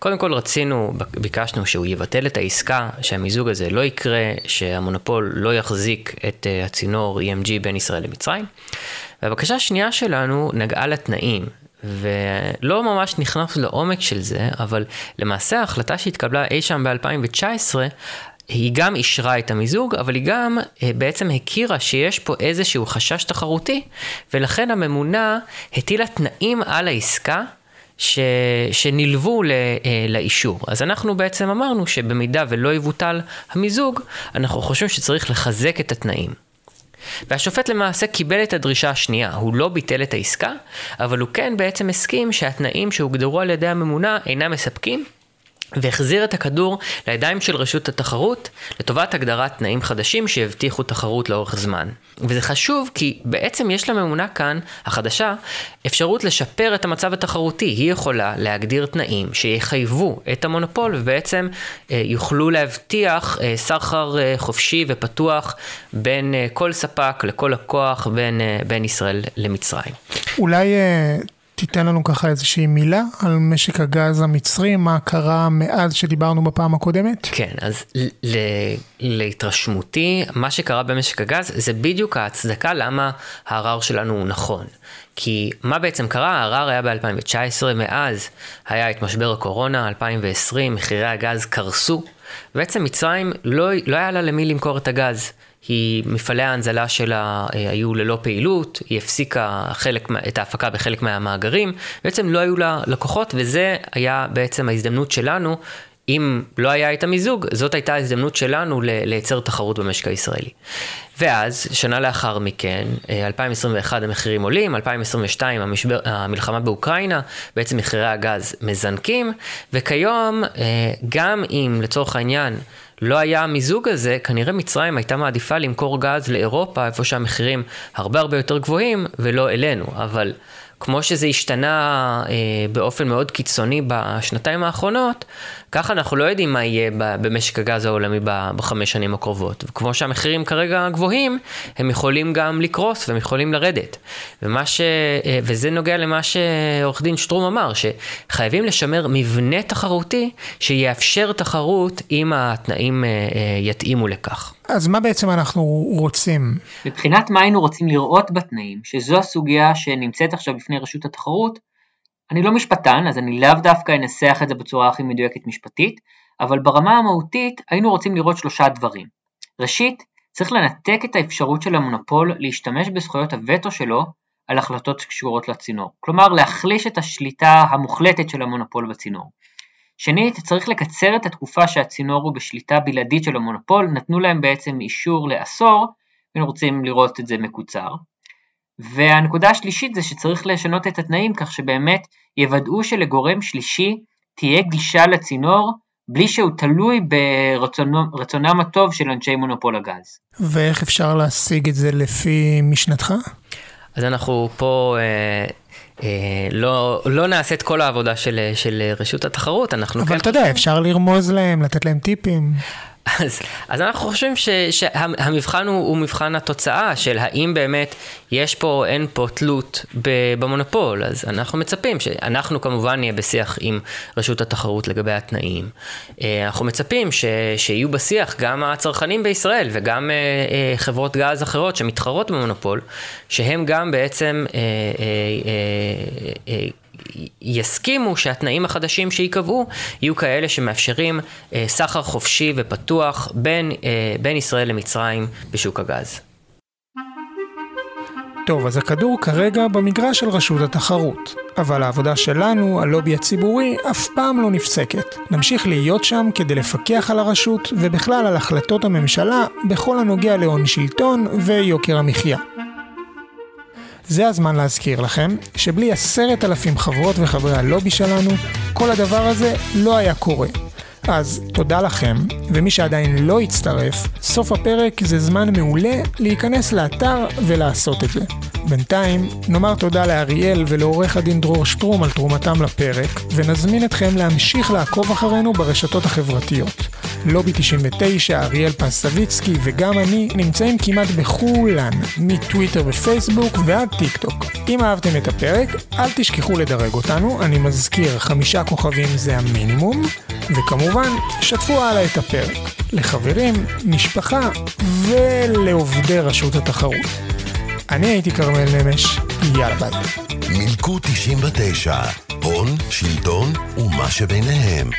קודם כל רצינו, ביקשנו שהוא יבטל את העסקה, שהמיזוג הזה לא יקרה, שהמונופול לא יחזיק את אה, הצינור EMG בין ישראל למצרים. והבקשה השנייה שלנו נגעה לתנאים, ולא ממש נכנס לעומק של זה, אבל למעשה ההחלטה שהתקבלה אי שם ב-2019 היא גם אישרה את המיזוג, אבל היא גם אה, בעצם הכירה שיש פה איזשהו חשש תחרותי, ולכן הממונה הטילה תנאים על העסקה ש, שנלוו ל, אה, לאישור. אז אנחנו בעצם אמרנו שבמידה ולא יבוטל המיזוג, אנחנו חושבים שצריך לחזק את התנאים. והשופט למעשה קיבל את הדרישה השנייה, הוא לא ביטל את העסקה, אבל הוא כן בעצם הסכים שהתנאים שהוגדרו על ידי הממונה אינם מספקים, והחזיר את הכדור לידיים של רשות התחרות לטובת הגדרת תנאים חדשים שיבטיחו תחרות לאורך זמן. וזה חשוב כי בעצם יש לממונה כאן, החדשה, אפשרות לשפר את המצב התחרותי. היא יכולה להגדיר תנאים שיחייבו את המונופול ובעצם אה, יוכלו להבטיח אה, סחר אה, חופשי ופתוח בין אה, כל ספק לכל לקוח בין, אה, בין ישראל למצרים. אולי... אה... תיתן לנו ככה איזושהי מילה על משק הגז המצרי, מה קרה מאז שדיברנו בפעם הקודמת? כן, אז להתרשמותי, מה שקרה במשק הגז זה בדיוק ההצדקה למה הערר שלנו הוא נכון. כי מה בעצם קרה? הערר היה ב-2019, מאז היה את משבר הקורונה, 2020, מחירי הגז קרסו. בעצם מצרים לא, לא היה לה למי למכור את הגז. היא, מפעלי ההנזלה שלה אה, היו ללא פעילות, היא הפסיקה חלק, את ההפקה בחלק מהמאגרים, בעצם לא היו לה לקוחות, וזה היה בעצם ההזדמנות שלנו, אם לא היה את המיזוג, זאת הייתה ההזדמנות שלנו לייצר תחרות במשק הישראלי. ואז, שנה לאחר מכן, 2021 אה, המחירים עולים, 2022 המשבר, המלחמה באוקראינה, בעצם מחירי הגז מזנקים, וכיום, אה, גם אם לצורך העניין, לא היה המיזוג הזה, כנראה מצרים הייתה מעדיפה למכור גז לאירופה, איפה שהמחירים הרבה הרבה יותר גבוהים, ולא אלינו. אבל כמו שזה השתנה אה, באופן מאוד קיצוני בשנתיים האחרונות, ככה אנחנו לא יודעים מה יהיה במשק הגז העולמי בחמש שנים הקרובות. וכמו שהמחירים כרגע גבוהים, הם יכולים גם לקרוס והם יכולים לרדת. ומה ש... אה, וזה נוגע למה שעורך דין שטרום אמר, שחייבים לשמר מבנה תחרותי שיאפשר תחרות אם התנאים אה, אה, יתאימו לכך. אז מה בעצם אנחנו רוצים? מבחינת מה היינו רוצים לראות בתנאים, שזו הסוגיה שנמצאת עכשיו בפני רשות התחרות, אני לא משפטן, אז אני לאו דווקא אנסח את זה בצורה הכי מדויקת משפטית, אבל ברמה המהותית היינו רוצים לראות שלושה דברים. ראשית, צריך לנתק את האפשרות של המונופול להשתמש בזכויות הווטו שלו על החלטות שקשורות לצינור. כלומר, להחליש את השליטה המוחלטת של המונופול בצינור. שנית, צריך לקצר את התקופה שהצינור הוא בשליטה בלעדית של המונופול, נתנו להם בעצם אישור לעשור, היינו רוצים לראות את זה מקוצר. והנקודה השלישית זה שצריך לשנות את התנאים כך שבאמת יוודאו שלגורם שלישי תהיה גישה לצינור בלי שהוא תלוי ברצונם הטוב של אנשי מונופול הגז. ואיך אפשר להשיג את זה לפי משנתך? אז אנחנו פה אה, אה, לא, לא נעשה את כל העבודה של, של רשות התחרות, אנחנו אבל כן... אבל אתה יודע, אפשר לרמוז להם, לתת להם טיפים. אז, אז אנחנו חושבים ש, שהמבחן הוא, הוא מבחן התוצאה של האם באמת יש פה או אין פה תלות במונופול. אז אנחנו מצפים שאנחנו כמובן נהיה בשיח עם רשות התחרות לגבי התנאים. אה, אנחנו מצפים ש, שיהיו בשיח גם הצרכנים בישראל וגם אה, אה, חברות גז אחרות שמתחרות במונופול, שהם גם בעצם יסכימו שהתנאים החדשים שייקבעו יהיו כאלה שמאפשרים אה, סחר חופשי ופתוח בין, אה, בין ישראל למצרים בשוק הגז. טוב, אז הכדור כרגע במגרש של רשות התחרות, אבל העבודה שלנו, הלובי הציבורי, אף פעם לא נפסקת. נמשיך להיות שם כדי לפקח על הרשות ובכלל על החלטות הממשלה בכל הנוגע להון שלטון ויוקר המחיה. זה הזמן להזכיר לכם שבלי עשרת אלפים חברות וחברי הלובי שלנו, כל הדבר הזה לא היה קורה. אז תודה לכם, ומי שעדיין לא הצטרף, סוף הפרק זה זמן מעולה להיכנס לאתר ולעשות את זה. בינתיים, נאמר תודה לאריאל ולעורך הדין דרור שטרום על תרומתם לפרק, ונזמין אתכם להמשיך לעקוב אחרינו ברשתות החברתיות. לובי 99, אריאל פסביצקי וגם אני נמצאים כמעט בכולן, מטוויטר ופייסבוק ועד טיק טוק. אם אהבתם את הפרק, אל תשכחו לדרג אותנו, אני מזכיר, חמישה כוכבים זה המינימום, וכמובן, שתפו הלאה את הפרק, לחברים, משפחה ולעובדי רשות התחרות. אני הייתי כרמל נמש, יאללה ביי. מילקו 99, הון, שלטון ומה שביניהם.